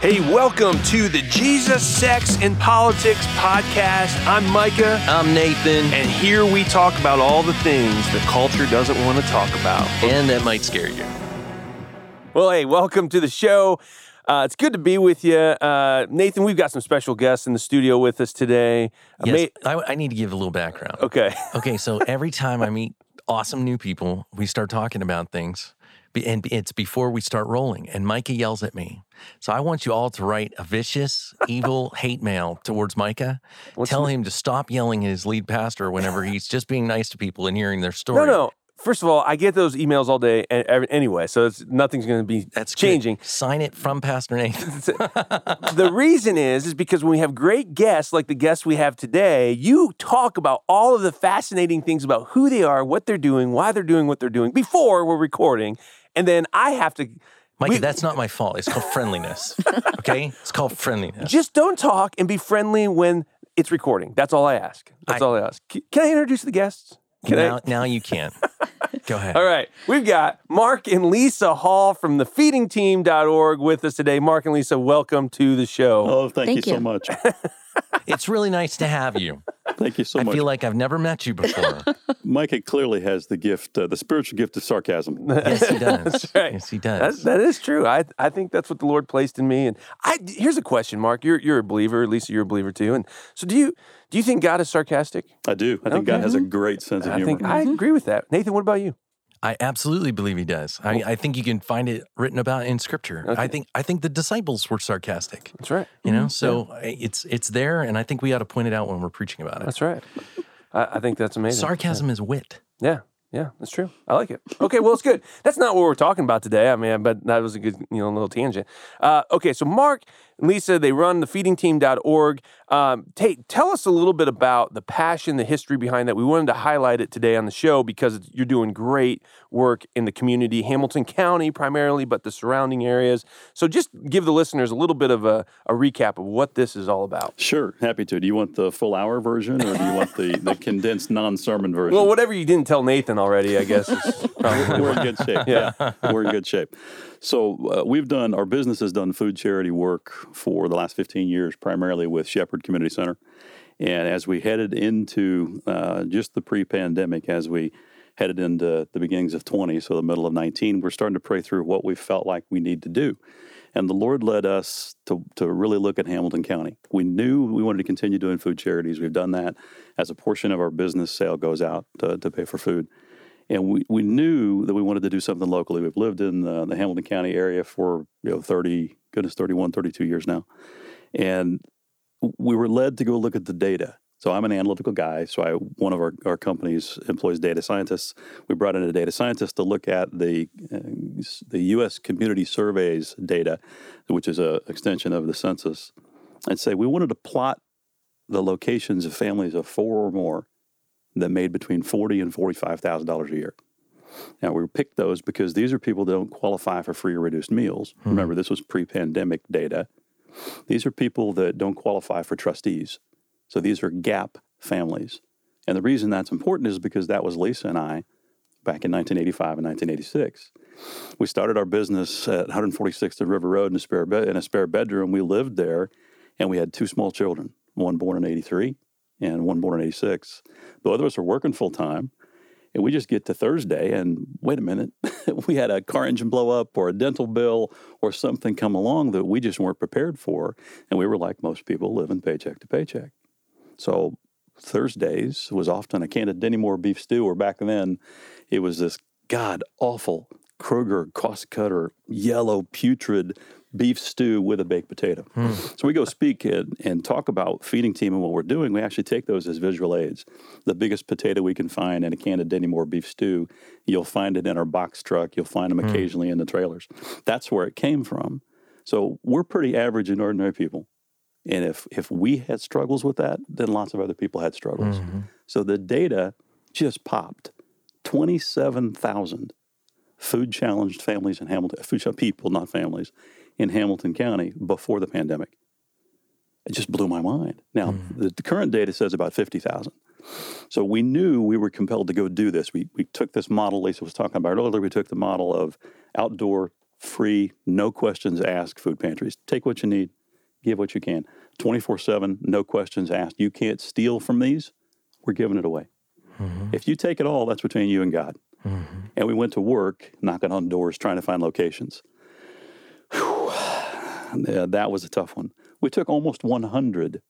Hey, welcome to the Jesus, Sex, and Politics podcast. I'm Micah, I'm Nathan, and here we talk about all the things the culture doesn't want to talk about. and that might scare you. Well, hey, welcome to the show. Uh, it's good to be with you. Uh, Nathan, we've got some special guests in the studio with us today. Uh, Yes, Ma- I, I need to give a little background. okay. Okay, so every time I meet awesome new people, we start talking about things, and it's before we start rolling. And Micah yells at me. So I want you all to write a vicious, evil hate mail towards Micah. What's Tell the- him to stop yelling at his lead pastor whenever he's just being nice to people and hearing their story. No, no. First of all, I get those emails all day and anyway, so it's, nothing's going to be That's good. changing. Sign it from Pastor Nathan. the reason is is because when we have great guests like the guests we have today, you talk about all of the fascinating things about who they are, what they're doing, why they're doing what they're doing before we're recording, and then I have to Micah, We- that's not my fault. It's called friendliness. Okay? It's called friendliness. just don't talk and be friendly when it's recording. That's all I ask. That's I- all I ask. Can I introduce the guests? Can now, I? now you can. Go ahead. All right. We've got Mark and Lisa Hall from the feedingteam.org with us today. Mark and Lisa, welcome to the show. Oh, thank, Thank you, so much. It's really nice to have you. Thank you so I much. I feel like I've never met you before. Micah clearly has the gift, uh, the spiritual gift of sarcasm. Yes, he does. That's right. Yes, he does. that is true. I I think that's what the Lord placed in me. And I here's a question, Mark. You're you're a believer. Lisa, you're a believer too. And so do you do you think God is sarcastic? I do. I think God has a great sense of humor. I humor. think I agree with that. Nathan, what about you? I absolutely believe he does. I, I think you can find it written about in Scripture. Okay. I think I think the disciples were sarcastic. That's right. You know, so I- it's it's there, and I think we ought to point it out when we're preaching about it. That's right. I, I think that's amazing. Sarcasm is wit. Yeah. Yeah, that's true. I like it. Okay, well, it's good. That's not what we're talking about today. I mean, but that was a good, you know, little tangent. Uh, okay, so Mark Lisa, they run the feedingteam.org. Um, ta- tell us a little bit about the passion, the history behind that. We wanted to highlight it today on the show because you're doing great work in the community, Hamilton County primarily, but the surrounding areas. So just give the listeners a little bit of a, a recap of what this is all about. Sure, happy to. Do you want the full hour version or do you want the, the condensed non sermon version? Well, whatever you didn't tell Nathan already, I guess. Is probably we're in good shape. Yeah, we're in good shape. So uh, we've done our business has done food charity work for the last 15 years, primarily with Shepherd Community Center. And as we headed into uh, just the pre-pandemic, as we headed into the beginnings of 20, so the middle of 19, we're starting to pray through what we felt like we need to do. And the Lord led us to, to really look at Hamilton County. We knew we wanted to continue doing food charities. We've done that as a portion of our business sale goes out to, to pay for food and we, we knew that we wanted to do something locally. We've lived in the, the Hamilton County area for you know 30 goodness 31 32 years now. And we were led to go look at the data. So I'm an analytical guy. So I one of our, our companies employs data scientists. We brought in a data scientist to look at the uh, the U.S. Community Surveys data, which is an extension of the census, and say we wanted to plot the locations of families of four or more that made between forty and forty-five thousand dollars a year. Now we picked those because these are people that don't qualify for free or reduced meals. Hmm. Remember, this was pre-pandemic data. These are people that don't qualify for trustees. So these are gap families. And the reason that's important is because that was Lisa and I back in 1985 and 1986. We started our business at 146th of River Road in a spare bed in a spare bedroom. We lived there, and we had two small children, one born in 83 and one born in 86. The other of us are working full time. And we just get to Thursday and wait a minute, we had a car engine blow up or a dental bill or something come along that we just weren't prepared for. And we were like most people living paycheck to paycheck. So Thursdays was often a can of Dinty Moore beef stew, or back then it was this god awful Kroger cost cutter yellow putrid beef stew with a baked potato. Hmm. So we go speak and, and talk about feeding team and what we're doing. We actually take those as visual aids. The biggest potato we can find in a can of Dinty Moore beef stew, you'll find it in our box truck. You'll find them hmm. occasionally in the trailers. That's where it came from. So we're pretty average and ordinary people. And if if we had struggles with that, then lots of other people had struggles. Mm-hmm. So the data just popped. 27,000 food challenged families in Hamilton, food challenged people, not families, in Hamilton County before the pandemic. It just blew my mind. Now, hmm. the, the current data says about 50,000. So we knew we were compelled to go do this. We, we took this model Lisa was talking about earlier. We took the model of outdoor free, no questions asked food pantries. Take what you need, give what you can. 24 7, no questions asked. You can't steal from these, we're giving it away. Mm-hmm. If you take it all, that's between you and God. Mm-hmm. And we went to work knocking on doors trying to find locations. Yeah, that was a tough one. We took almost 100.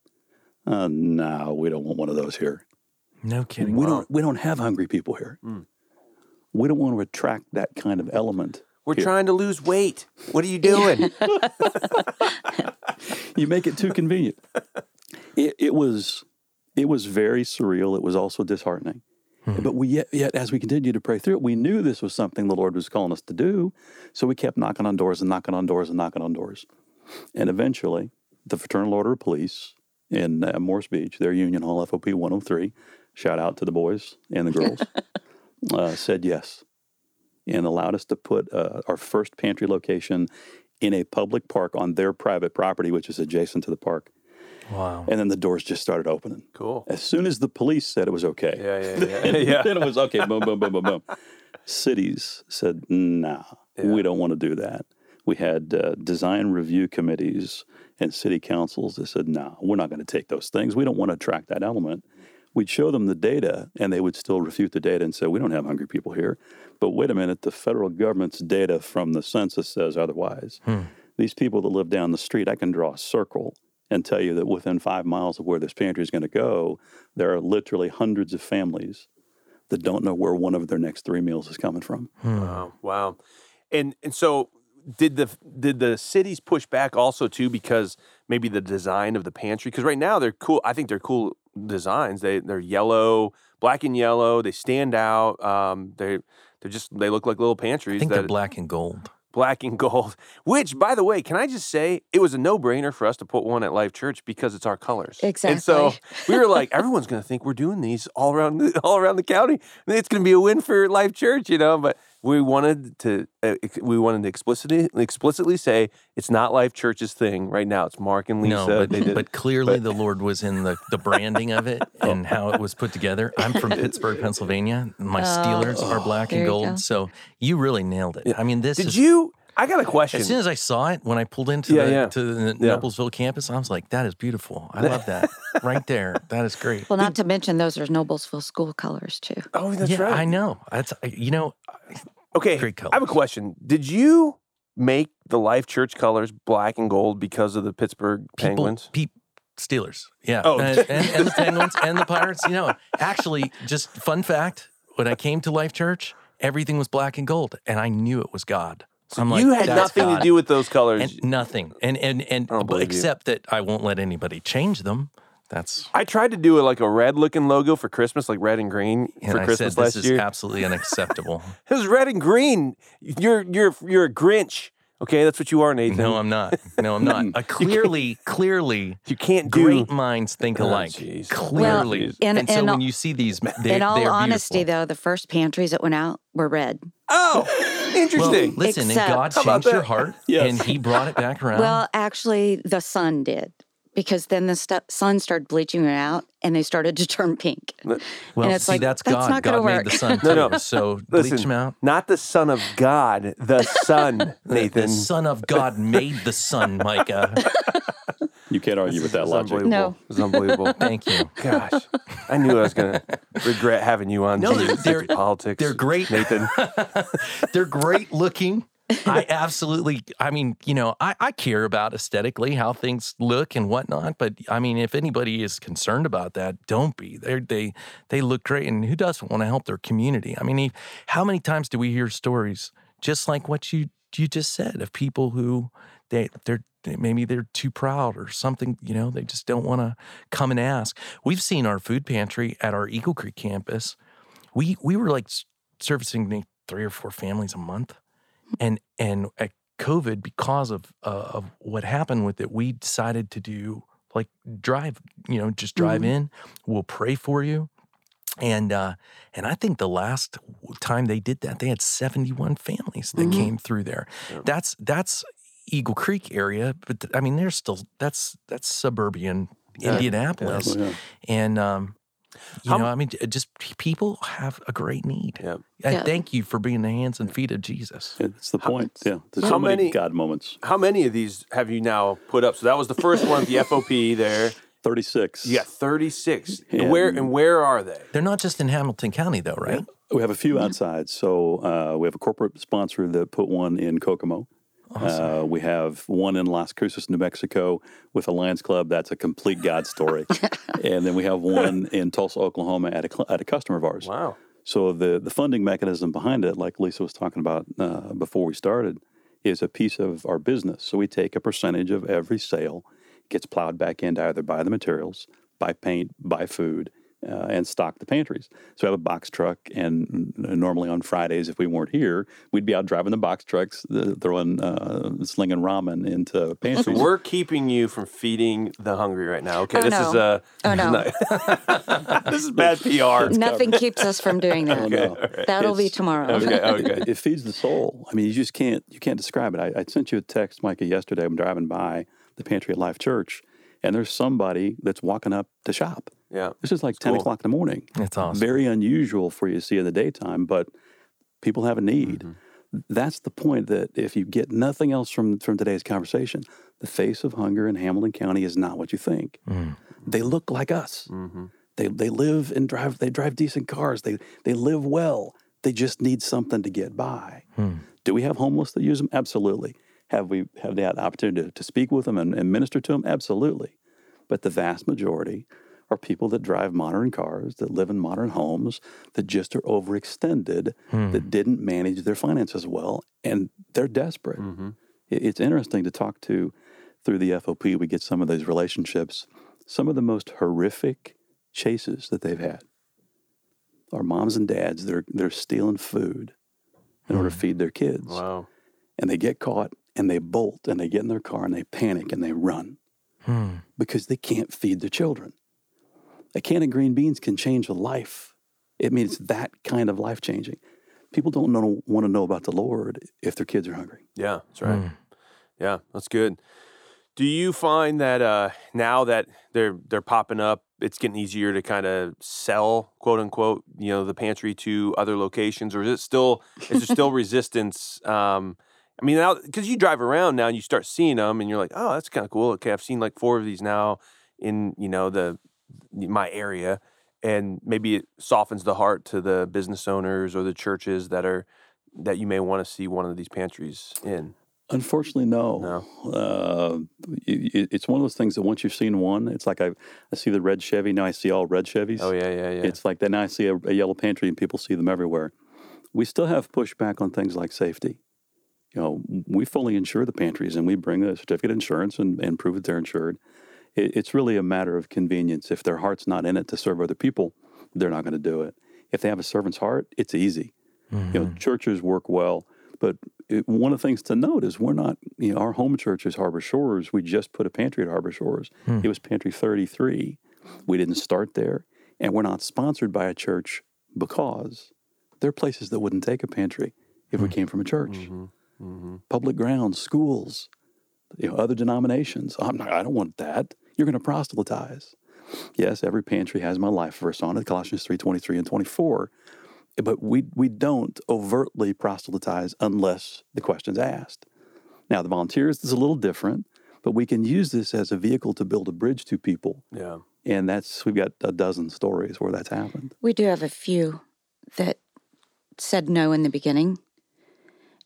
Uh, no, we don't want one of those here. No kidding. We don't. We don't have hungry people here. We don't want to attract that kind of element. We're here. trying to lose weight. What are you doing? You make it too convenient. It, it was. It was very surreal. It was also disheartening. But we yet, yet, as we continued to pray through it, we knew this was something the Lord was calling us to do. So we kept knocking on doors and knocking on doors and knocking on doors. And eventually, the Fraternal Order of Police in uh, Morse Beach, their Union Hall FOP 103, shout out to the boys and the girls, uh, said yes and allowed us to put uh, our first pantry location in a public park on their private property, which is adjacent to the park. Wow. And then the doors just started opening. Cool. As soon as the police said it was okay, Yeah, yeah, yeah. yeah. then it was okay. Boom, boom, boom, boom, boom. Cities said, "Nah, we don't want to do that." We had uh, design review committees and city councils that said, "Nah, we're not going to take those things. We don't want to attract that element." We'd show them the data, and they would still refute the data and say, "We don't have hungry people here." But wait a minute, the federal government's data from the census says otherwise. These people that live down the street, I can draw a circle and tell you that within five miles of where this pantry is going to go, there are literally hundreds of families that don't know where one of their next three meals is coming from. Wow, wow. And and so did the did the cities push back also too because maybe the design of the pantry because right now they're cool. I think they're cool designs. They they're yellow, black and yellow. They stand out. Um, they they're just they look like little pantries. I think that, they're black and gold. black and gold. Which, by the way, can I just say it was a no brainer for us to put one at Life Church because it's our colors. Exactly. And so we were like, everyone's going to think we're doing these all around all around the county. It's going to be a win for Life Church, you know. But we wanted to uh, we wanted to explicitly explicitly say it's not Life Church's thing right now. It's Mark and Lisa. No, but, they did but clearly the Lord was in the, the branding of it Oh. and how it was put together. I'm from Pittsburgh, Pennsylvania. My Steelers are black There and you gold. So you really nailed it. I mean, this Did is. you? I got a question. as soon as I saw it, when I pulled into Yeah, the yeah. to the Yeah. Noblesville campus, I was like, "That is beautiful. I love that right there. That is great." Well, not to mention those are Noblesville school colors too. oh, that's yeah, right. I know. That's you know, Okay, Great I have a question. Did you make the Life Church colors black and gold because of the Pittsburgh people, Penguins? peop- Steelers, yeah, Oh. and, and, and the Penguins and the Pirates. You know, actually, just fun fact: when I came to Life Church, everything was black and gold, and I knew it was God. So I'm like, you had nothing God." to do with those colors. and nothing, and and and don't you. except that I won't let anybody change them. That's I tried to do a, like a red looking logo for Christmas, like red and green and for I Christmas said last this is year. absolutely unacceptable. it was red and green. You're you're you're a Grinch. Okay, that's what you are, Nathan. no, I'm not. No, I'm not. Uh, clearly, clearly, you can't do. great minds think Oh, alike. jeez. Clearly, Well, in- and so in when all- you see these, they, In all they are honesty, beautiful. though, the first pantries that went out were red. Oh, Well, interesting. listen, Except- and God changed your heart, Yes. and He brought it back around. Well, actually, the sun did because then the stu- sun started bleaching it out and they started to turn pink. well, and it's see, like, that's that's God. not gonna God made work. the sun No, too. no. So bleach Listen, him out. not the Son of God, the sun, Nathan. The Son of God made the sun, Micah. You can't argue with that It's logic. unbelievable. No. It's unbelievable. Thank you. Gosh, I knew I was gonna regret having you on. No, to they're- they're- politics. they're great. Nathan. They're great looking. I absolutely, I mean, you know, I, I care about aesthetically how things look and whatnot. But I mean, if anybody is concerned about that, don't be. They they they look great, and who doesn't want to help their community? I mean, how many times do we hear stories just like what you you just said of people who they they're maybe they're too proud or something you know they just don't want to come and ask we've seen our food pantry at our eagle creek campus we we were like servicing three or four families a month and and at covid because of uh, of what happened with it we decided to do like drive you know just drive in. We'll pray for you. And uh and i think the last time they did that they had 71 families that came through there. That's that's eagle creek area but th- i mean there's still that's that's suburban indianapolis. Oh, yeah. and um You know, I mean, just people have a great need. Yeah. I Yeah. thank you for being the hands and feet of Jesus. It's the point. Yeah. There's How so many, many- God moments. How many of these have you now put up? So that was the first one, the FOP there. 36. Yeah, 36. Yeah. And where and where are they? They're not just in Hamilton County, though, right? We have a few outside. So uh, we have a corporate sponsor that put one in Kokomo. Uh, we have one in Las Cruces, New Mexico, with a Lions Club. That's a complete God story. and then we have one in Tulsa, Oklahoma, at a at a customer of ours. Wow. So the the funding mechanism behind it, like Lisa was talking about uh, before we started, is a piece of our business. So we take a percentage of every sale, gets plowed back in to either buy the materials, buy paint, buy food, uh, and stock the pantries. So we have a box truck, and normally on Fridays, if we weren't here, we'd be out driving the box trucks, uh, throwing uh, slinging ramen into pantries. We're keeping you from feeding the hungry right now. Okay, Oh, this no. is uh Oh, no. this is bad PR. Nothing keeps us from doing that. no. That'll be tomorrow. Okay, okay. it feeds the soul. I mean, you just can't you can't describe it. I, I sent you a text, Micah, yesterday. I'm driving by the pantry at Life Church, and there's somebody that's walking up to shop. Yeah. This is like ten cool. o'clock in the morning. That's awesome. Very unusual for you to see in the daytime, but people have a need. Mm-hmm. That's the point. That if you get nothing else from from today's conversation, the face of hunger in Hamilton County is not what you think. Mm. They look like us. Mm-hmm. They they live and drive. They drive decent cars. They they live well. They just need something to get by. Hmm. Do we have homeless that use them? Absolutely. Have we have they had the opportunity to, to speak with them and, and minister to them? Absolutely. But the vast majority are people that drive modern cars, that live in modern homes, that just are overextended, hmm. that didn't manage their finances well, and they're desperate. Mm-hmm. It- It's interesting to talk to through the FOP. We get some of those relationships. Some of the most horrific chases that they've had are moms and dads. They're they're stealing food in order to hmm. feed their kids, Wow. and they get caught and they bolt and they get in their car and they panic and they run hmm. because they can't feed their children. A can of green beans can change a life. It means that kind of life changing. People don't know, want to know about the Lord if their kids are hungry. Yeah, that's right. Yeah, that's good. Do you find that uh, now that they're they're popping up, it's getting easier to kind of sell, quote unquote, you know, the pantry to other locations, or is it still is there still resistance? Um, I mean, now because you drive around now and you start seeing them, and you're like, oh, that's kind of cool. Okay, I've seen like four of these now in you know the my area, and maybe it softens the heart to the business owners or the churches that are that you may want to see one of these pantries in. Unfortunately, no. No. Uh, it, it- it's one of those things that once you've seen one, it's like I, I see the red Chevy. Now I see all red Chevys. Oh yeah, yeah, yeah. It's like that. Now I see a, a yellow pantry and people see them everywhere. We still have pushback on things like safety. You know, we fully insure the pantries and we bring a certificate of insurance and, and prove that they're insured. It, it's really a matter of convenience. If their heart's not in it to serve other people, they're not going to do it. If they have a servant's heart, it's easy. You know, mm-hmm. churches work well, but it, one of the things to note is we're not. You know, our home church is Harbor Shores. We just put a pantry at Harbor Shores. Hmm. It was Pantry 33. We didn't start there, and we're not sponsored by a church because there are places that wouldn't take a pantry if we hmm. came from a church. Mm-hmm. Mm-hmm. Public grounds, schools, you know, other denominations. I'm not, I don't want that. You're going to proselytize. Yes, every pantry has my life verse on it, Colossians 3, 23 and 24. But we, we don't overtly proselytize unless the question's asked. Now, the volunteers is a little different, but we can use this as a vehicle to build a bridge to people. yeah. And that's, we've got a dozen stories where that's happened. We do have a few that said no in the beginning.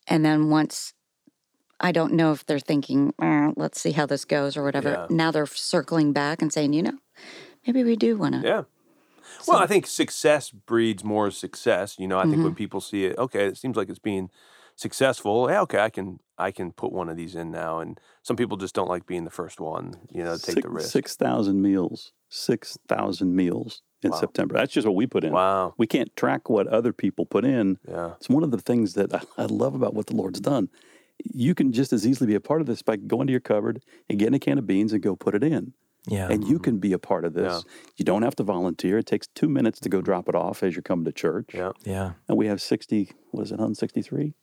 And then once, I don't know if they're thinking, "Eh, let's see how this goes or whatever. Yeah. Now they're circling back and saying, you know, maybe we do want to. Yeah. Well, I think success breeds more success. You know, I think when people see it, okay, it seems like it's being successful. Yeah, okay, I can I can put one of these in now. And some people just don't like being the first one. You know, take Six- the risk. 6,000 meals, 6,000 meals in Wow. September. That's just what we put in. Wow. We can't track what other people put in. Yeah. It's one of the things that I, I love about what the Lord's done. You can just as easily be a part of this by going to your cupboard and getting a can of beans and go put it in. Yeah. And you mm-hmm. can be a part of this. You don't have to volunteer. It takes two minutes to go drop it off as you're coming to church. Yeah. yeah. And we have 60, what is it, 163?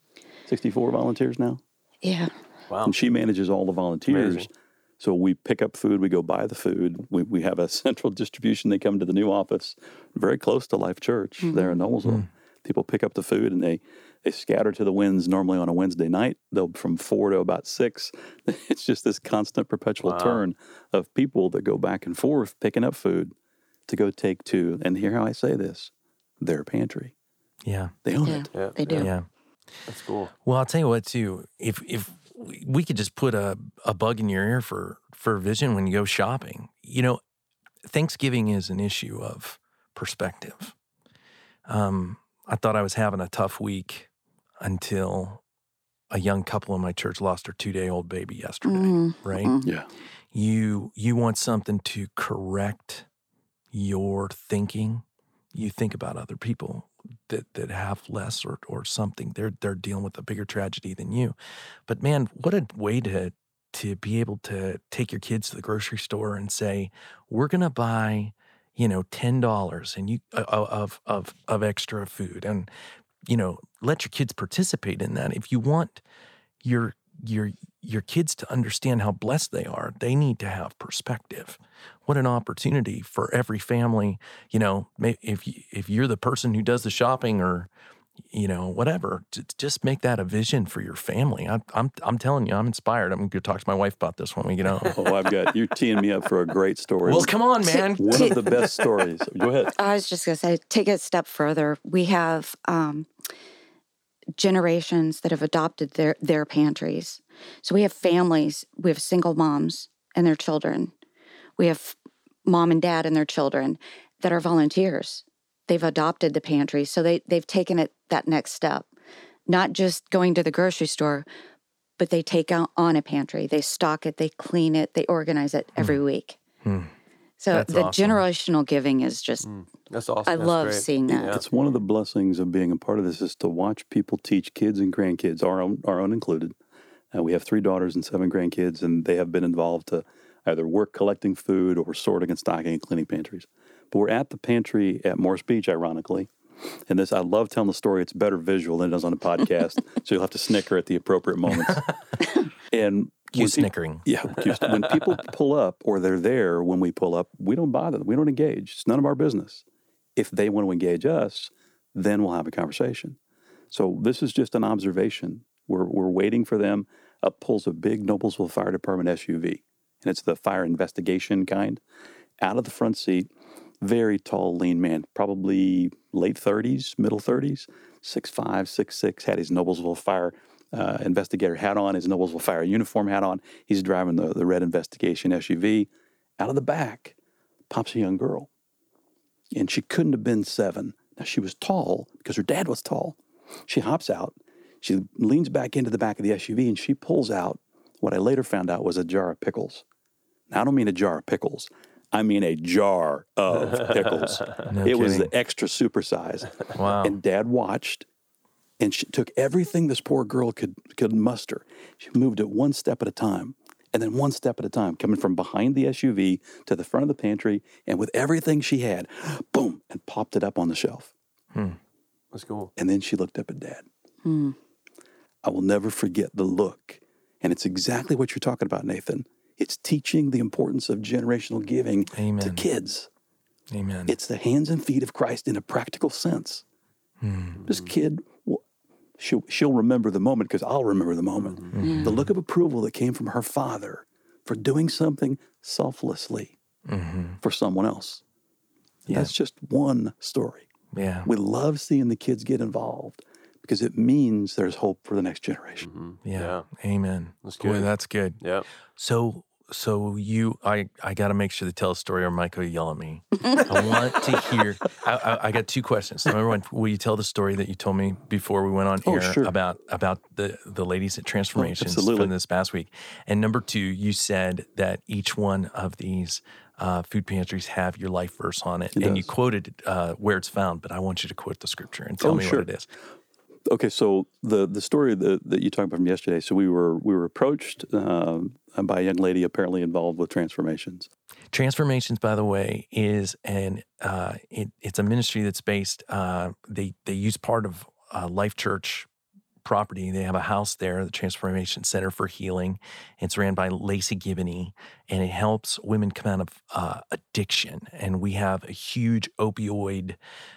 64 volunteers now. Yeah. Wow. And she manages all the volunteers. Amazing. So we pick up food, we go buy the food. We, we have a central distribution. They come to the new office, very close to Life Church there in mm-hmm. Noblesville. Mm. People pick up the food and they they scatter to the winds normally on a Wednesday night. They'll from four to about six. It's just this constant perpetual turn of people that go back and forth picking up food to go take to, and hear how I say this, their pantry. Yeah. They own Yeah, it. Yeah, they do. Yeah. That's cool. Well, I'll tell you what too. If if we- we could just put a, a bug in your ear for for vision when you go shopping, you know, Thanksgiving is an issue of perspective. Um, I thought I was having a tough week until a young couple in my church lost their two day old baby yesterday. Mhm. Right? Mhm. Yeah. you you want something to correct your thinking you think about other people that that have less or or something they're they're dealing with a bigger tragedy than you but man what a way to to be able to take your kids to the grocery store and say we're going to buy you know $10 and you uh, of of of extra food and you know let your kids participate in that. If you want your your your kids to understand how blessed they are they need to have perspective. What an opportunity for every family you know if you, if you're the person who does the shopping or you know whatever to to just make that a vision for your family I'm, I'm i'm telling you i'm inspired i'm going to talk to my wife about this when we get home Oh, I've got you're teeing me up for a great story. well come on man One of the best stories. Go ahead. I was just going to say, take it a step further. We have um, generations that have adopted their, their pantries. So we have families, we have single moms and their children. We have mom and dad and their children that are volunteers. They've adopted the pantry. So they, they've taken it that next step, not just going to the grocery store, but they take out on a pantry. They stock it, they clean it, they organize it every week. Hmm. So That's the awesome. generational giving is just That's awesome. I That's love great. seeing that. Yeah. It's one of the blessings of being a part of this is to watch people teach kids and grandkids, our own, our own included. Uh, we have three daughters and seven grandkids, and they have been involved to either work collecting food or sorting and stocking and cleaning pantries. But we're at the pantry at Morse Beach, ironically. And this, I love telling the story. It's better visual than it is on a podcast, so you'll have to snicker at the appropriate moments. and you snickering yeah, when people pull up or they're there when we pull up, we don't bother them. We don't engage. It's none of our business. If they want to engage us, then we'll have a conversation. So this is just an observation. We're, we're waiting for them. Up pulls a big Noblesville Fire Department SUV, and it's the fire investigation kind. Out of the front seat, very tall, lean man, probably late 30s, middle 30s, 6'5, 6'6, had his Noblesville Fire uh, investigator hat on, his Noblesville Fire uniform hat on. He's driving the, the red investigation SUV. Out of the back pops a young girl. And she couldn't have been seven. Now, she was tall because her dad was tall. She hops out. She leans back into the back of the SUV and she pulls out what I later found out was a jar of pickles. Now, I don't mean a jar of pickles. I mean a jar of pickles. No it was the extra super size. wow And dad watched and she took everything this poor girl could could muster. She moved it one step at a time. And then one step at a time, coming from behind the SUV to the front of the pantry, and with everything she had, boom, and popped it up on the shelf. That's cool. And then she looked up at dad. Hmm. I will never forget the look. And it's exactly what you're talking about, Nathan. It's teaching the importance of generational giving to kids. amen It's the hands and feet of Christ in a practical sense. Hmm. This kid, she'll, she'll remember the moment because I'll remember the moment. Mm-hmm. The look of approval that came from her father for doing something selflessly Mm-hmm. for someone else. Yeah. That's just one story. yeah We love seeing the kids get involved because it means there's hope for the next generation. yeah, Yeah. amen That's boy good. that's good Yeah. So, so you, I, I got to make sure to tell a story, or Mike will yell at me. I want to hear. I, I, I got two questions. Number one, will you tell the story that you told me before we went on Oh, air sure. Oh, about about the the ladies at Transformations absolutely. from this past week? And number two, you said that each one of these. Uh, food pantries have your life verse on it, It and you quoted uh, where it's found. But I want you to quote the scripture and tell Oh, me sure. what it is. Okay, so the the story that, that you talked about from yesterday. So we were we were approached um, by a young lady apparently involved with transformations. Transformations, by the way, is an uh, it, it's a ministry that's based. Uh, they they use part of uh, Life Church property. They have a house there, the Transformation Center for Healing. It's ran by Lacey Gibney, and it helps women come out of uh, addiction. And we have a huge opioid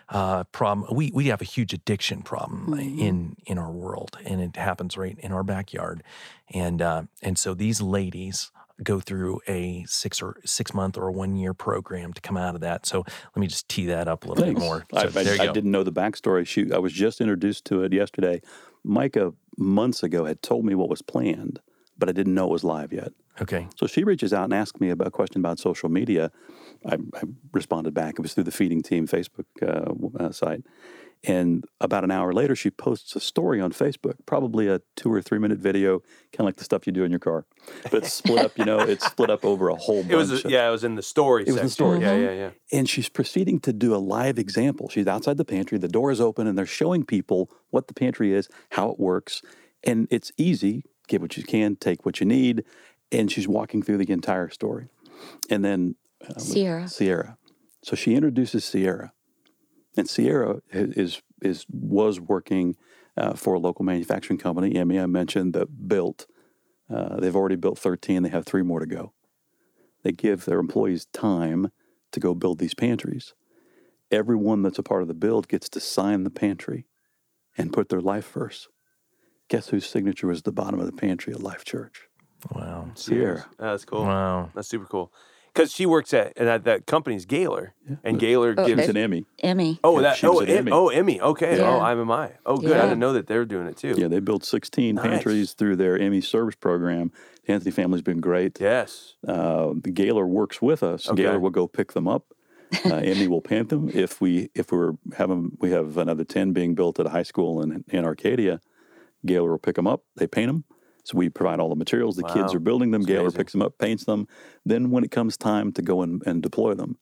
uh, problem. We we have a huge addiction problem in in our world, and it happens right in our backyard. And uh, and so these ladies go through a six or six month or one year program to come out of that. So let me just tee that up a little Thanks. bit more. I, So I- I go. didn't know the backstory. She, I was just introduced to it yesterday. Micah months ago had told me what was planned, but I didn't know it was live yet. Okay. So she reaches out and asks me about a question about social media. I, I responded back. It was through the Feeding Team Facebook uh, uh, site. And about an hour later, she posts a story on Facebook, probably a two or three minute video, kind of like the stuff you do in your car. But it's split up, you know, it's split up over a whole bunch. It was of- yeah, it was in the story. It was in the section. story. Yeah, yeah, yeah. and she's proceeding to do a live example. She's outside the pantry, the door is open, and they're showing people what the pantry is, how it works. And it's easy get what you can, take what you need. And she's walking through the entire story. And then uh, Sierra. Sierra. So she introduces Sierra. And Sierra is, is was working uh, for a local manufacturing company, Emmy, I mentioned, that built. Uh, they've already built 13, they have three more to go. They give their employees time to go build these pantries. Everyone that's a part of the build gets to sign the pantry and put their life first. Guess whose signature was at the bottom of the pantry at Life Church? Wow. Sierra. That's cool. Wow. That's super cool. Because she works at and that, that company's Gaylor, and Gaylor Oh, gives. An Emmy. Emmy. Oh, Yeah, that. she was Oh, at em, Emmy. oh, Emmy. Okay. Yeah. Oh, I'm am I. Oh, good. I Yeah. didn't know that they're doing it too. Yeah, they built 16 Nice. pantries through their Emmy service program. The Anthony family's been great. Yes. Uh, the Gaylor works with us. Okay. Gaylor will go pick them up. Uh, Emmy will pant them. If we if we're having we have another 10 being built at a high school in, in Arcadia, Gaylor will pick them up. They paint them. So we provide all the materials. The kids are building them. That's Gaylor amazing. picks them up, paints them. Then when it comes time to go and, and deploy them,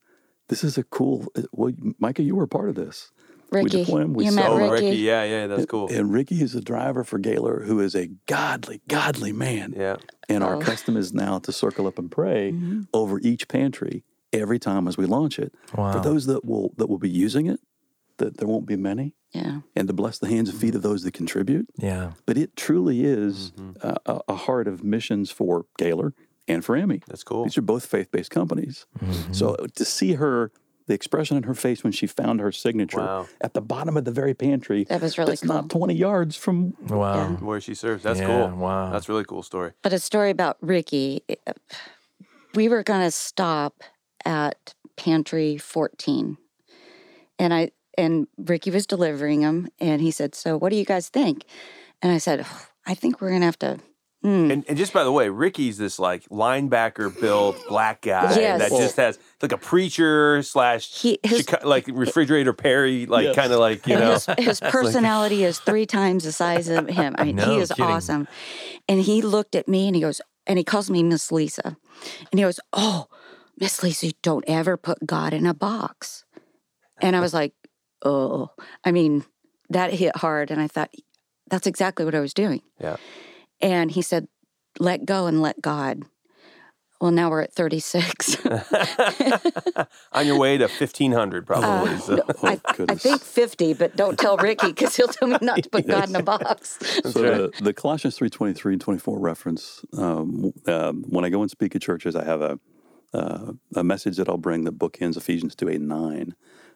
this is a cool. Uh, well, Micah, you were a part of this. Ricky. We deploy them. We you sell met Oh, them. Ricky. Ricky. Yeah, yeah. That's cool. And Ricky is a driver for Gaylor who is a godly, godly man. Yeah. And our Oh. custom is now to circle up and pray mm-hmm. over each pantry every time as we launch it. Wow. For those that will that will be using it, that there won't be many, Yeah. and to bless the hands and feet of those that contribute. Yeah. But it truly is a, a- a heart of missions for Gaylor and for Emmy. That's cool. These are both faith based companies. Mm-hmm. So to see her, the expression in her face when she found her signature Wow. at the bottom of the very pantry, That was really that's not 20 yards from Wow. Where she serves. That's Yeah, cool. wow. That's a really cool story. But a story about Ricky. We were going to stop at pantry 14. And I and Ricky was delivering them and he said, "So what do you guys think?" And I said, "I think we're going to have to hmm, And, and just by the way, Ricky's this like linebacker built black guy Yes. that just has like a preacher slash He- his- Chica- like refrigerator Perry, like Yes. kind of like you know. his, his personality is three times the size of him. I mean, No he is kidding. awesome. And he looked at me and he goes, and he calls me Miss Lisa. And he goes, Oh, Miss Lisa, don't ever put God in a box. And I was like, Oh, I mean, that hit hard. And I thought, that's exactly what I was doing. Yeah. And he said, Let go and let God. Well, now we're at 36. On your way to fifteen hundred, probably. so. Uh, I, I think 50, but don't tell Ricky because he'll tell me not to put God in a box. So the, the Colossians 3.23 and 24 reference, um, um, when I go and speak at churches, I have a, uh, a message that I'll bring that bookends Ephesians 2, 8, 9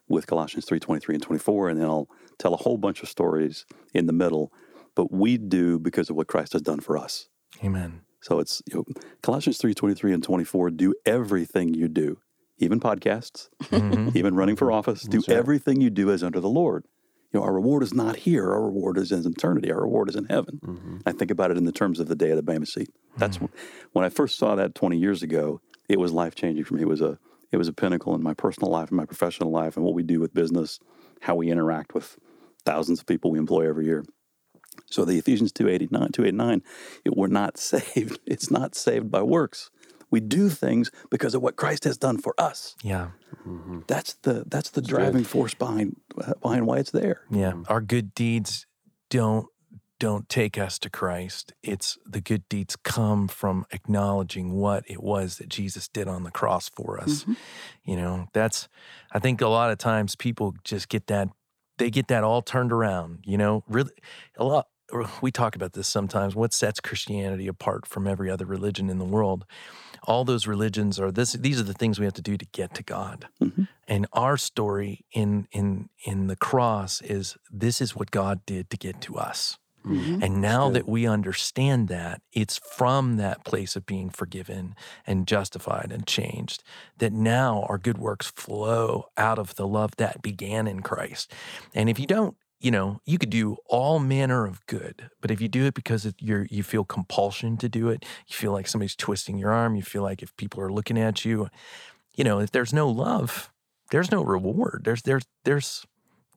with Colossians 3.23 and 24, and then I'll tell a whole bunch of stories in the middle. But we do because of what Christ has done for us. Amen. So it's you know, Colossians 3.23 and 24, do everything you do, even podcasts, Mhm. even running for office, do right. everything you do as under the Lord. You know, our reward is not here. Our reward is in eternity. Our reward is in heaven. Mm-hmm. I think about it in the terms of the day of the Bema seat. That's when, when I first saw that 20 years ago. It was life changing for me. It was a it was a pinnacle in my personal life and my professional life and what we do with business, how we interact with thousands of people we employ every year. So the Ephesians 289, 289, it, we're not saved. It's not saved by works. We do things because of what Christ has done for us. Yeah. That's the that's the driving force behind uh, behind why it's there. Yeah. Our good deeds don't don't take us to Christ. It's the good deeds come from acknowledging what it was that Jesus did on the cross for us. You know, that's I think a lot of times people just get that they get that all turned around, you know. Really a lot we talk about this sometimes. What sets Christianity apart from every other religion in the world? All those religions are this. These are the things we have to do to get to God. Mhm. And our story in in in the cross is this is what God did to get to us. Mhm. And now that we understand that, it's from that place of being forgiven and justified and changed that now our good works flow out of the love that began in Christ. And if you don't, you know, you could do all manner of good, but if you do it because you're you feel compulsion to do it, you feel like somebody's twisting your arm, you feel like if people are looking at you, you know, if there's no love, there's no reward. There's there's there's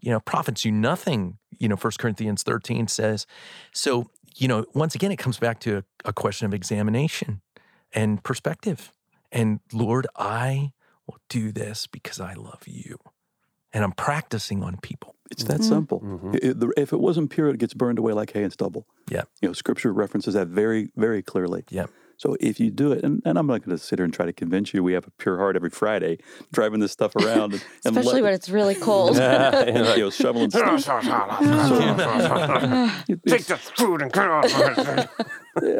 you know, profits you nothing. You know, First Corinthians 13 says. So, you know, once again, it comes back to a, a question of examination and perspective. And Lord, I will do this because I love you. And I'm practicing on people. It's that Mhm. simple. Mhm. I- I- if it wasn't pure, it gets burned away like hay and stubble. Yeah. You know, Scripture references that very, very clearly. Yeah. So if you do it, and, and I'm not going to sit here and try to convince you, we have a pure heart every Friday, driving this stuff around, and, and Especially when it's really cold. Yeah, you know, shoveling stuff. Take the food and cut off.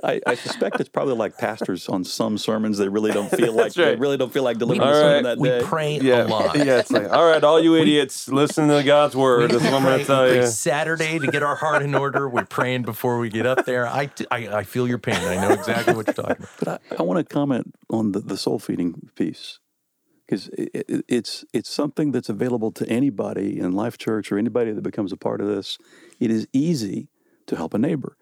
I, I suspect it's probably like pastors on some sermons. They really don't feel like right. they really don't feel like delivering All a sermon right. that We day. pray yeah, a lot. yeah. It's like, all right, all you idiots, listen to God's word. That's what I'm going pray to tell you. Saturday to get our heart in order. We're praying before we get up there. I, I, I feel your pain. I know exactly what you're talking about. But I, I want to comment on the, the soul feeding piece because it, it, it's it's something that's available to anybody in Life Church or anybody that becomes a part of this. It is easy to help a neighbor,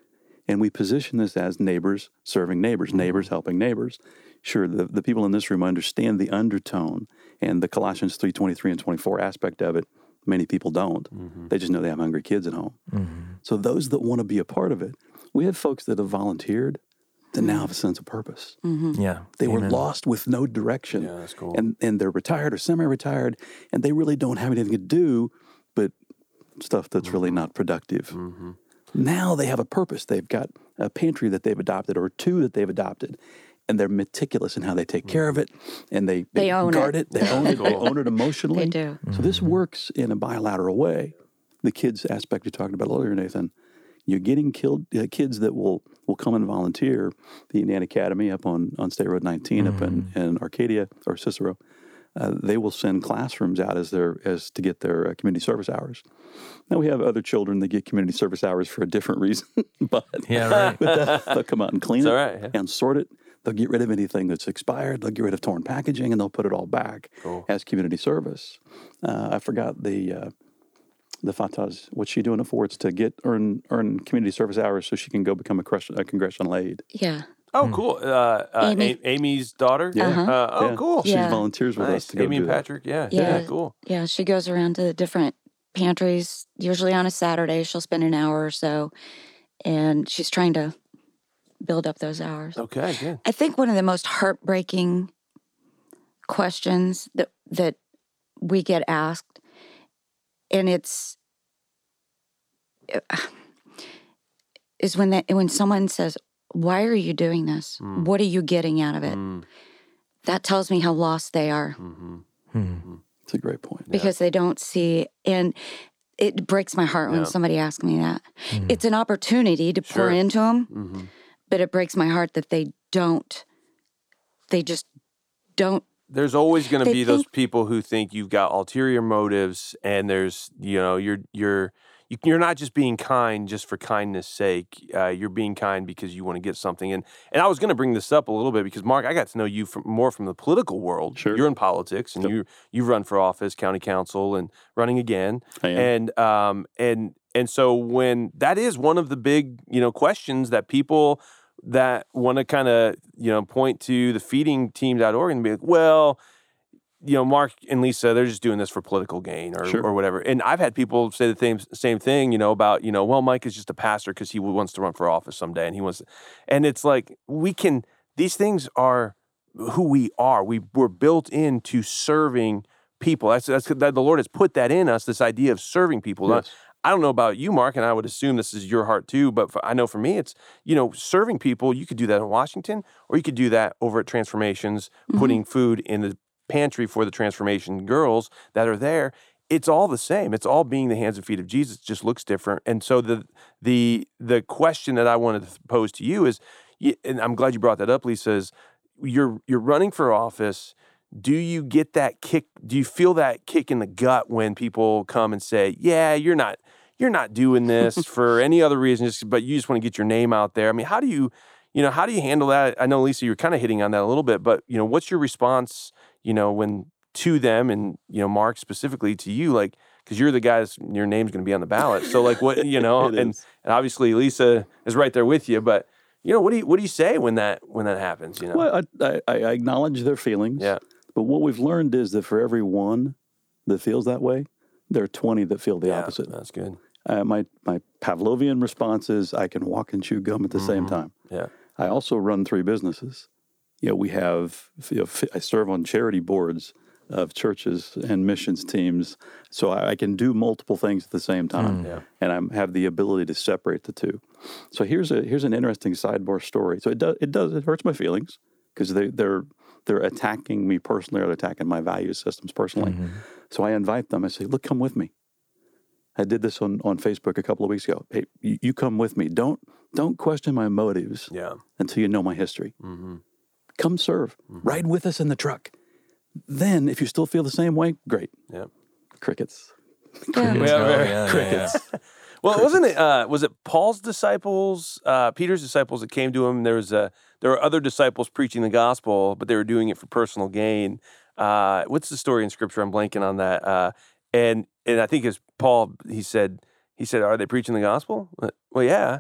and we position this as neighbors serving neighbors, mm-hmm. neighbors helping neighbors. Sure, the, the people in this room understand the undertone and the Colossians three twenty three and twenty four aspect of it. Many people don't. Mm-hmm. They just know they have hungry kids at home. Mm-hmm. So those that want to be a part of it, we have folks that have volunteered that now have a sense of purpose. Yeah. They were lost with no direction. Yeah, that's cool. And and they're retired or semi-retired, and they really don't have anything to do but stuff that's really Mm-hmm. not productive. Now they have a purpose. They've got a pantry that they've adopted or two that they've adopted. And they're meticulous in how they take care of mm. it, and they, They own guard it. it. They own it. They own it emotionally. They do. So this mm-hmm. works in a bilateral way. The kids aspect you talked about earlier, Nathan. You're getting killed uh, kids that will will come and volunteer. The Indiana Academy up on, on State Road 19 up in, mm. in Arcadia or Cicero. Uh, they will send classrooms out as their as to get their uh, community service hours. Now we have other children that get community service hours for a different reason, but Yeah, right. but they'll, they'll come out and clean It's it all right, yeah. and sort it. They'll get rid of anything that's expired. They'll get rid of torn packaging, and they'll put it all back Cool. as community service. Uh, I forgot the uh, the Fatah's what she doing it for? It's to get earn earn community service hours so she can go become a, crush, a congressional aide. Yeah. Oh, cool. Uh, uh, Amy. A- Amy's daughter. Yeah. Uh-huh. Uh, oh, Yeah. cool. She Yeah. volunteers with us Nice. to go Amy do and that. Patrick. Yeah. Yeah. Yeah. Cool. Yeah. She goes around to the different pantries, usually on a Saturday. She'll spend an hour or so, and she's trying to build up those hours. Okay. Good. I think one of the most heartbreaking questions that that we get asked, and it's is when that when someone says, "Why are you doing this? What are you getting out of it?" Mm, That tells me how lost they are mhm. Hmm. It's a great point. because they don't see and. It breaks my heart when Yeah. somebody asks me that. Hmm. It's an opportunity to pour into them, Mhm. but it breaks my heart that they don't. They just don't There's always going to They be those people who think you've got ulterior motives, and there's you know you're you're you- you're not just being kind just for kindness' sake. Uh, you're being kind because you want to get something. And and I was going to bring this up a little bit because Mark, I got to know you from more from the political world. Sure. You're in politics, and Yep. you you run for office, county council, and running again. I am. And um and and so when that is one of the big you know questions that people that want to kind of you know point to the feedingteam.org and be like, well, you know, Mark and Lisa, they're just doing this for political gain or Sure. or whatever. And I've had people say the same same thing, you know, about you know, well, Mike is just a pastor because he wants to run for office someday, and he wants, to, and it's like we can. These things are who we are. We were built into serving people. That's that's that the Lord has put that in us. This idea of serving people. Yes. I don't know about you, Mark, and I would assume this is your heart too. But for, I know for me, it's you know serving people. You could do that in Washington, or you could do that over at Transformations, mm-hmm. putting food in the pantry for the Transformation girls that are there. it's all the same. It's all being the hands and feet of Jesus. It just looks different. And so the the the question that I wanted to pose to you is, and I'm glad you brought that up, Lisa. Is you're you're running for office. Do you get that kick? Do you feel that kick in the gut when people come and say, "Yeah, you're not you're not doing this for any other reason, just but you just want to get your name out there"? I mean, how do you you know how do you handle that? I know Lisa, you're kind of hitting on that a little bit, but you know, what's your response? You know, when to them and you know mark specifically to you like because you're the guys, your name's going to be on the ballot so like what you know and, is. and obviously lisa is right there with you but you know what do you what do you say when that when that happens you know Well, I, I, I acknowledge their feelings. Yeah. But what we've learned is that for every one that feels that way, there are 20 that feel the yeah, opposite. that's good Uh, my, my Pavlovian response is I can walk and chew gum at the same time. yeah I also run three businesses. You know, we have, you know, I serve on charity boards of churches and missions teams. So I, I can do multiple things at the same time. yeah. And I have the ability to separate the two. So here's a here's an interesting sidebar story. So it does it does it hurts my feelings because they they're they're attacking me personally or they're attacking my value systems personally. So I invite them. I say, look, come with me. I did this on, on Facebook a couple of weeks ago. Hey, you, you come with me. Don't don't question my motives yeah until you know my history. mm-hmm. Come serve. Ride with us in the truck. Then, if you still feel the same way, great. yeah Crickets. Yeah. Yeah, Oh, very- yeah, yeah, Crickets. well wasn't it uh was it paul's disciples uh peter's disciples that came to him there was a there were other disciples preaching the gospel but they were doing it for personal gain uh what's the story in scripture i'm blanking on that uh and and i think as paul he said he said are they preaching the gospel Uh, well yeah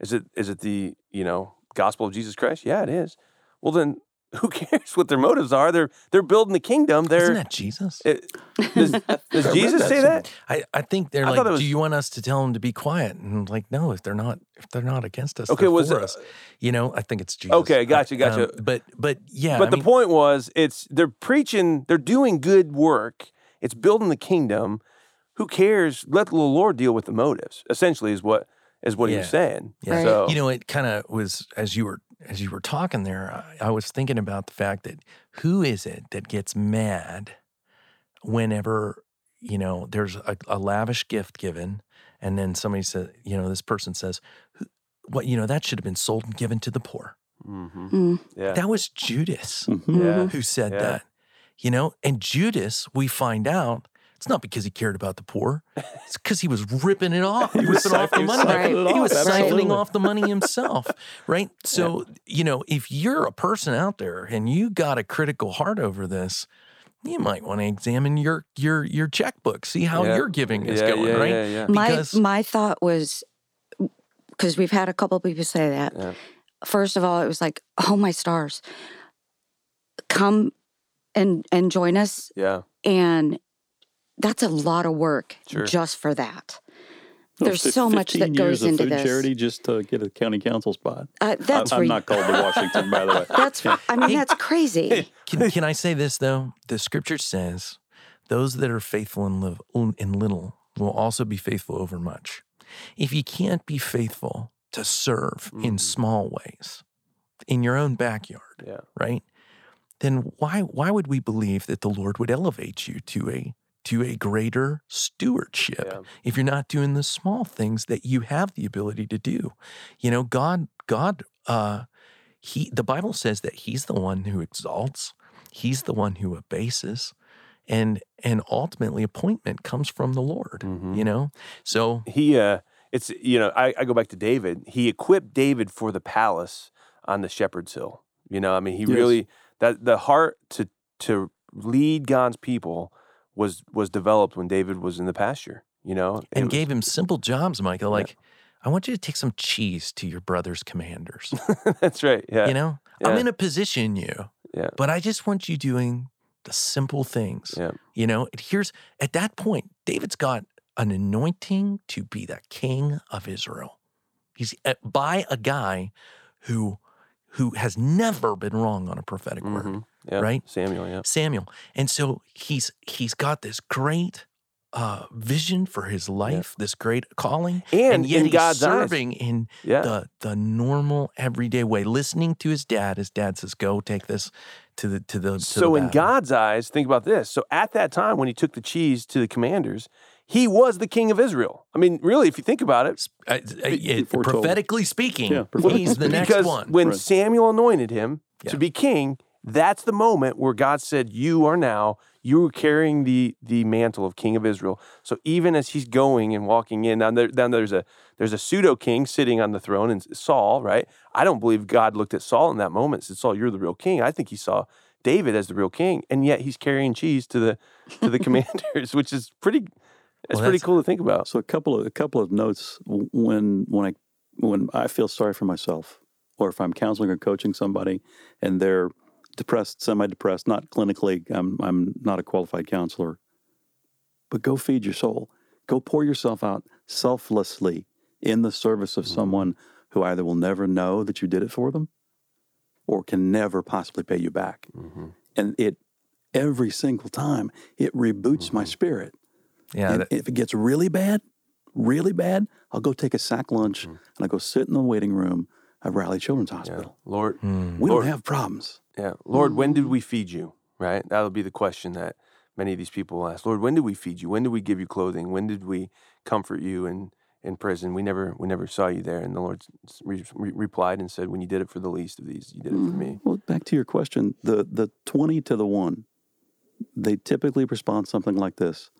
is it is it the you know gospel of jesus christ yeah it is well then who cares what their motives are they're they're building the kingdom Isn't they're that Jesus? it, does, does jesus that say that I, I think they're I like, was- do you want us to tell them to be quiet? And I'm like, no, if they're not, if they're not against us, Okay, they're was for it- us. You know, I think it's Jesus. Okay, I- gotcha, gotcha. um, but but yeah, but I the mean, point was it's they're preaching they're doing good work it's building the kingdom who cares let the lord deal with the motives essentially is what is what he was saying Yeah. Right. so You know, it kind of was as you were as you were talking there. I, I was thinking about the fact that who is it that gets mad whenever you know there's a, a lavish gift given, and then somebody says, you know, this person says, "What you know that should have been sold and given to the poor." mhm. Mm. yeah That was Judas Mhm. yeah who said Yeah. that. You know, and Judas, we find out. It's not because he cared about the poor. It's because he was ripping it off. He was ripping off the siphoning- money. siphoning it He was off, siphoning off the money himself, right? So, you know, if you're a person out there and you got a critical heart over this, you might want to examine your your your checkbook, see how Yeah. your giving is yeah, going, yeah, right? yeah, yeah. My my thought was because we've had a couple people say that. Yeah. First of all, it was like, oh my stars, come and and join us, yeah and that's a lot of work Sure. just for that. No, There's so much that years goes of into food this. charity just to get a county council spot. Uh, that's I'm re- not called to Washington, by the way. that's I mean that's crazy. Can, can I say this though? The scripture says, "Those that are faithful in, live, in little will also be faithful over much." If you can't be faithful to serve in Mhm. small ways, in your own backyard, yeah right? Then why why would we believe that the Lord would elevate you to a to a greater stewardship Yeah. if you're not doing the small things that you have the ability to do? You know, God God uh he the Bible says that he's the one who exalts, he's the one who abases, and and ultimately appointment comes from the Lord, Mhm. you know? So he uh it's you know I, I go back to david he equipped david for the palace on the shepherd's hill you know i mean he Yes. really that the heart to to lead god's people was was developed when david was in the pasture you know and was- gave him simple jobs, Michael, like I want you to take some cheese to your brother's commanders. that's right yeah You know, I'm in a position you, Yeah. but I just want you doing the simple things. Yeah. You know, here's at that point, David's got an anointing to be the king of Israel. He's uh, by a guy who who has never been wrong on a prophetic word, Mhm. Yeah right? samuel yeah Samuel. And so he's he's got this great uh, vision for his life, this great calling, And yet in he's God's eyes. serving in yeah the the normal everyday way, listening to his dad. His dad says, "Go take this, to the to the. To So the in. God's eyes, think about this. So at that time when he took the cheese to the commanders, he was the king of Israel. I mean, really, if you think about it, Uh, uh, it- prophetically speaking, Yeah, prophetically he's the next because one. when Right. Samuel anointed him Yeah. to be king, that's the moment where God said, "You are now you are carrying the the mantle of king of Israel." So even as he's going and walking in, now, there, down there's a there's a pseudo king sitting on the throne, and Saul, right? I don't believe God looked at Saul in that moment and said, "Saul, you're the real king." I think he saw David as the real king, and yet he's carrying cheese to the to the commanders, which is pretty. It's Well, pretty cool to think about. So a couple of a couple of notes when when I when I feel sorry for myself, or if I'm counseling or coaching somebody and they're depressed, semi-depressed, not clinically, I'm I'm not a qualified counselor, but go feed your soul, go pour yourself out selflessly in the service of mm-hmm. someone who either will never know that you did it for them, or can never possibly pay you back, mm-hmm. and it every single time it reboots my mm-hmm. spirit. yeah, And that- if it gets really bad, really bad, I'll go take a sack lunch Mm-hmm. and I go sit in the waiting room at Riley Children's Hospital. Lord, Hmm. We Lord- don't have problems. Yeah. Lord, when Mm. did we feed you? Right? That'll be the question that many of these people will ask. Lord, when did we feed you? When did we give you clothing? When did we comfort you in, in prison? We never we never saw you there. And the Lord re- re- replied and said, When you did it for the least of these, you did it for me. Well, back to your question, the the twenty to the one, they typically respond something like this.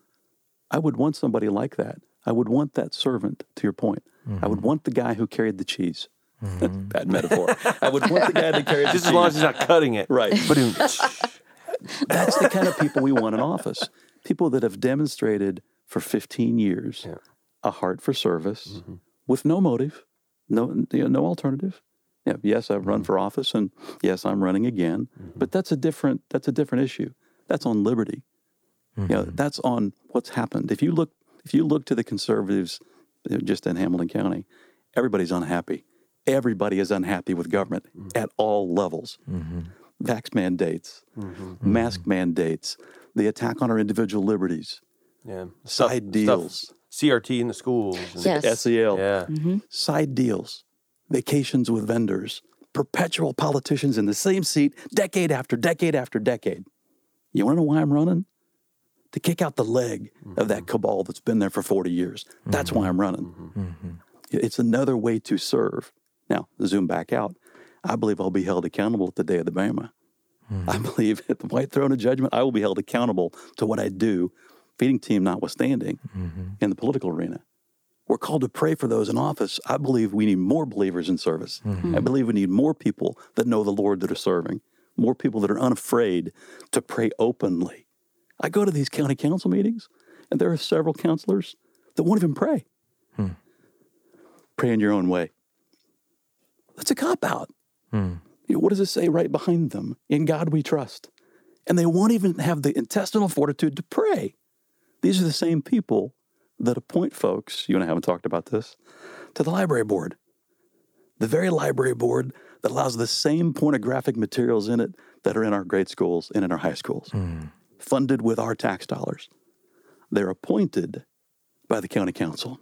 I would want somebody like that. I would want that servant. To your point, I Mm-hmm. would want the guy who carried the cheese. Mm-hmm. Bad metaphor. I would want the guy that carried the Just as long as he's not cutting it. Right. But That's the kind of people we want in office. People that have demonstrated for 15 years Yeah. a heart for service mm-hmm. with no motive, no you know, no alternative. Yeah, yes, I've run mm-hmm. for office and yes, I'm running again, but that's a different that's a different issue. That's on liberty. You know, that's on what's happened. If you look if you look to the conservatives just in Hamilton County, everybody's unhappy. Everybody is unhappy with government mm-hmm. at all levels mm-hmm. vax mandates, mm-hmm. mask mandates, the attack on our individual liberties, yeah. side deals, CRT in the schools. and- Yes. SEL, Yeah. side deals, vacations with vendors, perpetual politicians in the same seat decade after decade after decade. You want to know why I'm running? To kick out the leg of that cabal that's been there for 40 years. That's why I'm running. It's another way to serve. Now, zoom back out. I believe I'll be held accountable at the day of the Bema. Hmm. I believe at the white throne of judgment, I will be held accountable to what I do, feeding team notwithstanding, mm-hmm. in the political arena. We're called to pray for those in office. I believe we need more believers in service. Mm-hmm. I believe we need more people that know the Lord that are serving, more people that are unafraid to pray openly. I go to these county council meetings, and there are several counselors that won't even pray. Hmm. Pray in your own way. That's a cop out. Hmm. You know, what does it say right behind them? In God we trust. And they won't even have the intestinal fortitude to pray. These are the same people that appoint folks, you and I haven't talked about this, to the library board. The very library board that allows the same pornographic materials in it that are in our grade schools and in our high schools, hmm. funded with our tax dollars. They're appointed by the county council.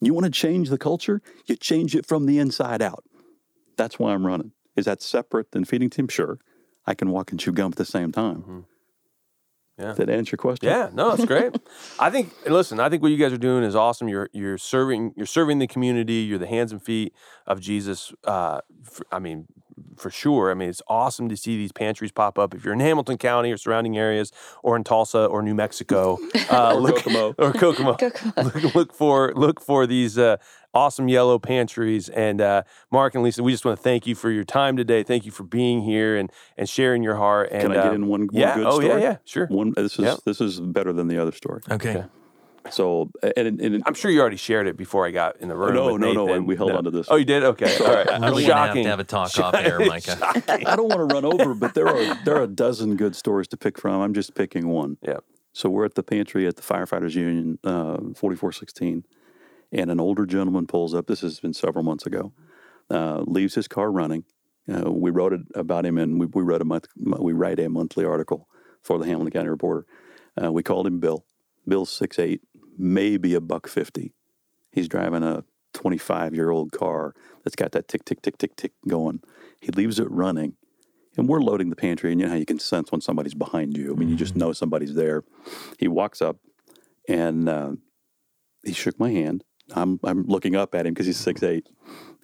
You want to change the culture? You change it from the inside out. That's why I'm running. Is that separate than feeding team? Sure. I can walk and chew gum at the same time. Yeah. Did that answer your question? Yeah, no, that's great. I think listen, I think what you guys are doing is awesome. You're you're serving you're serving the community. You're the hands and feet of Jesus. Uh, for, I mean, for sure. I mean, it's awesome to see these pantries pop up. If you're in Hamilton County or surrounding areas, or in Tulsa or New Mexico, uh, Or look, Kokomo. or Kokomo, look, look for look for these uh, awesome yellow pantries. And uh, Mark and Lisa, we just want to thank you for your time today. Thank you for being here and and sharing your heart. And Can I get uh, in one, one yeah, good oh story? yeah, yeah, sure. One, this is Yep. this is better than the other story. okay. So, and, and, I'm sure you already shared it before I got in the room. No, with no, no, Nathan. we held on to this Oh, you did? Okay. All right. Really gonna have Shocking. to have a talk off air, Micah. I don't want to run over, but there are there are a dozen good stories to pick from. I'm just picking one. Yeah. So we're at the pantry at the firefighters union, uh, 4416, and an older gentleman pulls up. This has been several months ago. Uh, leaves his car running. Uh, we wrote it about him, and we, we wrote a month. We write a monthly article for the Hamilton County Reporter. Uh, we called him Bill. Bill's six eight, maybe a buck fifty. He's driving a 25 year old car that's got that tick tick tick tick tick going. He leaves it running. And we're loading the pantry, and you know how you can sense when somebody's behind you. I mean, you just mm-hmm. know somebody's there. He walks up, and uh, he shook my hand. I'm I'm looking up at him because he's mm-hmm. six eight,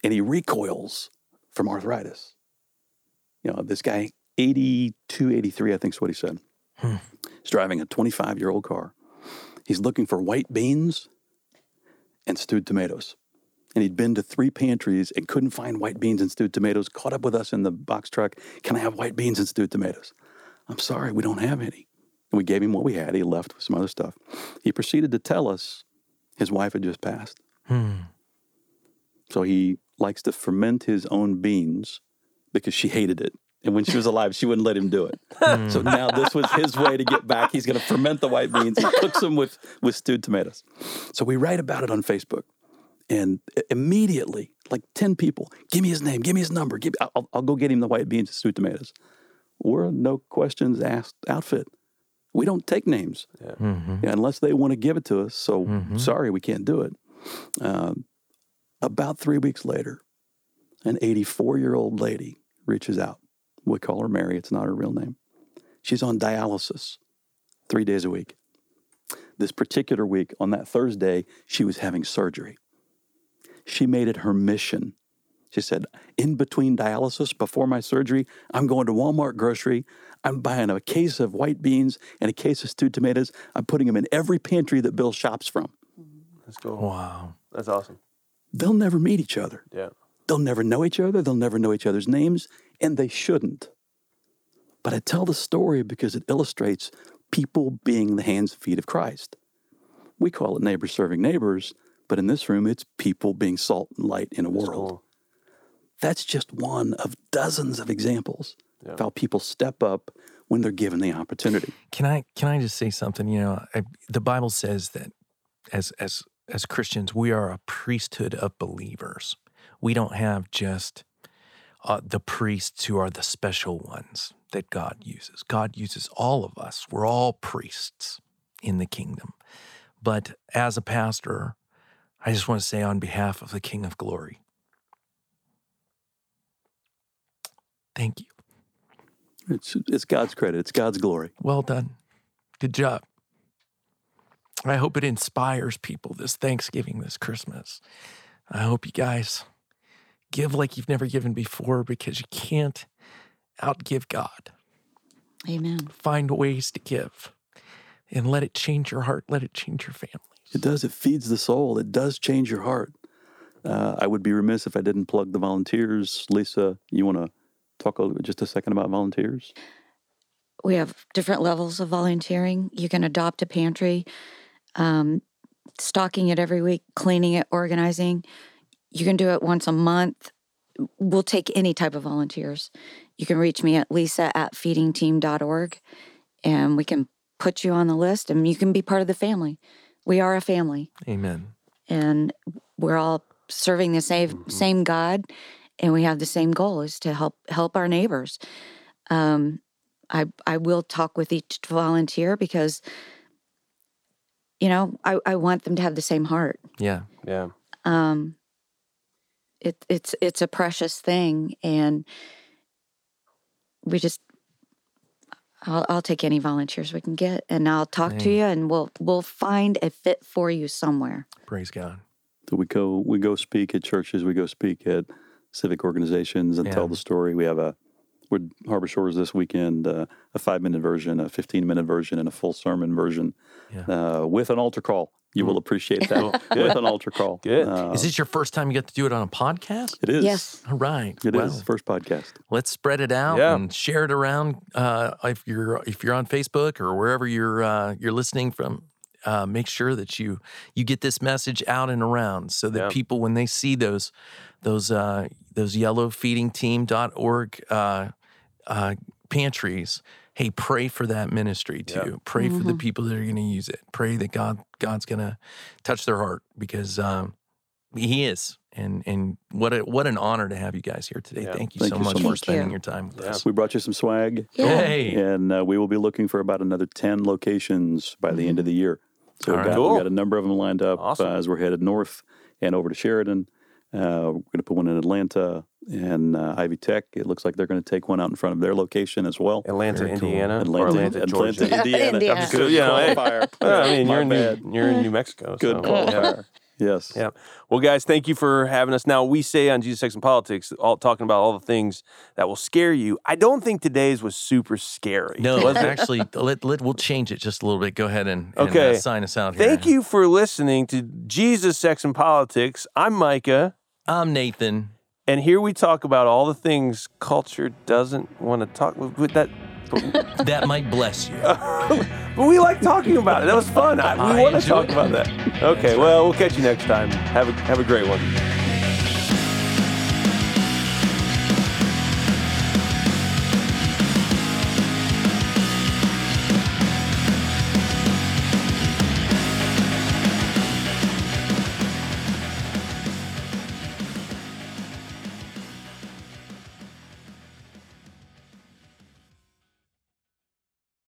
and he recoils from arthritis. You know, this guy, 82, 83, I think is what he said. Hmm. He's driving a 25 year old car. He's looking for white beans and stewed tomatoes. And he'd been to three pantries and couldn't find white beans and stewed tomatoes. Caught up with us in the box truck. Can I have white beans and stewed tomatoes? I'm sorry, we don't have any. And we gave him what we had. He left with some other stuff. He proceeded to tell us his wife had just passed. Hmm. So he likes to ferment his own beans because she hated it. And when she was alive, she wouldn't let him do it. so now this was his way to get back. He's going to ferment the white beans. He cooks them with, with stewed tomatoes. So we write about it on Facebook. And immediately, like 10 people, give me his name, give me his number. Give, I'll, I'll go get him the white beans and stewed tomatoes. We're a no questions asked outfit. We don't take names Mm-hmm. yeah, unless they want to give it to us. So sorry, we can't do it. Um, about three weeks later, an 84 year old lady reaches out. We call her Mary. It's not her real name. She's on dialysis three days a week. This particular week, on that Thursday, she was having surgery. She made it her mission. She said, In between dialysis, before my surgery, I'm going to Walmart grocery. I'm buying a case of white beans and a case of stewed tomatoes. I'm putting them in every pantry that Bill shops from. That's cool. Wow. That's awesome. They'll never meet each other. Yeah. They'll never know each other. They'll never know each other's names, and they shouldn't. But I tell the story because it illustrates people being the hands and feet of Christ. We call it neighbors serving neighbors, but in this room, it's people being salt and light in a world. cool. That's just one of dozens of examples Yeah. of how people step up when they're given the opportunity. Can I can I just say something? You know, I, the Bible says that as as as Christians, we are a priesthood of believers. We don't have just uh, the priests who are the special ones that God uses. God uses all of us. We're all priests in the kingdom. But as a pastor, I just want to say on behalf of the King of Glory, thank you. It's, it's God's credit, it's God's glory. Well done. Good job. I hope it inspires people this Thanksgiving, this Christmas. I hope you guys give like you've never given before because you can't outgive God. Amen. Find ways to give and let it change your heart, let it change your family. It does. It feeds the soul. It does change your heart. Uh, I would be remiss if I didn't plug the volunteers. Lisa, you want to talk a, just a second about volunteers? We have different levels of volunteering. You can adopt a pantry, um, stocking it every week, cleaning it, organizing. You can do it once a month. We'll take any type of volunteers. You can reach me at lisa at feedingteam.org and we can put you on the list and you can be part of the family. We are a family Amen. and we're all serving the same same God, and we have the same goal is to help help our neighbors. Um, I I will talk with each volunteer because you know I, I want them to have the same heart. Yeah. Yeah. Um, it it's it's a precious thing, and we just. I'll, I'll take any volunteers we can get, and I'll talk to you, and we'll we'll find a fit for you somewhere. Praise God. So we go we go speak at churches. We go speak at civic organizations and Yeah. tell the story. We have a we're Harbor Shores this weekend, uh, a five minute version, a fifteen minute version, and a full sermon version uh, with an altar call. You will appreciate that with an altar call. Good. Uh, Is this your first time you get to do it on a podcast? it is. Yes. All right. It is Well, first podcast. let's spread it out Yeah. and share it around. Uh, if you're if you're on Facebook or wherever you're uh, you're listening from, uh, make sure that you you get this message out and around so that Yeah. people when they see those those uh, those yellow feeding team.org uh, uh, pantries. Hey, pray for that ministry too. Pray for the people that are going to use it. Pray that God God's going to touch their heart because um, He is. And and what a, what an honor to have you guys here today. Yeah. Thank you Thank so you much much. for Thank spending you. your time with Yeah. us. We brought you some swag. Yeah. Hey, and uh, we will be looking for about another 10 locations by the end of the year. So All we've right. got, Cool. we got a number of them lined up Awesome. uh, as we're headed north and over to Sheridan. Uh, we're going to put one in Atlanta and uh, Ivy Tech. It looks like they're going to take one out in front of their location as well. Atlanta, Very cool. Indiana, Atlanta, or Atlanta, Georgia. Indiana. Indiana. I'm So, you know, hey, qualifier. Well, I mean, My you're in. New, you're in New Mexico. Good so, qualifier. Yes. Yeah. Well, guys, thank you for having us. Now, we say on Jesus, Sex, and Politics, all talking about all the things that will scare you. I don't think today's was super scary. No, it was it? actually, let, let, we'll change it just a little bit. Go ahead and, and, Okay. uh, sign us out here. Thank you for listening to Jesus, Sex, and Politics. I'm Micah, I'm Nathan. and here we talk about all the things culture doesn't want to talk with that. That might bless you. But we like talking about it. That was fun. I, we I want to talk enjoyed about that. Okay, well, we'll catch you next time. Have a have a great one.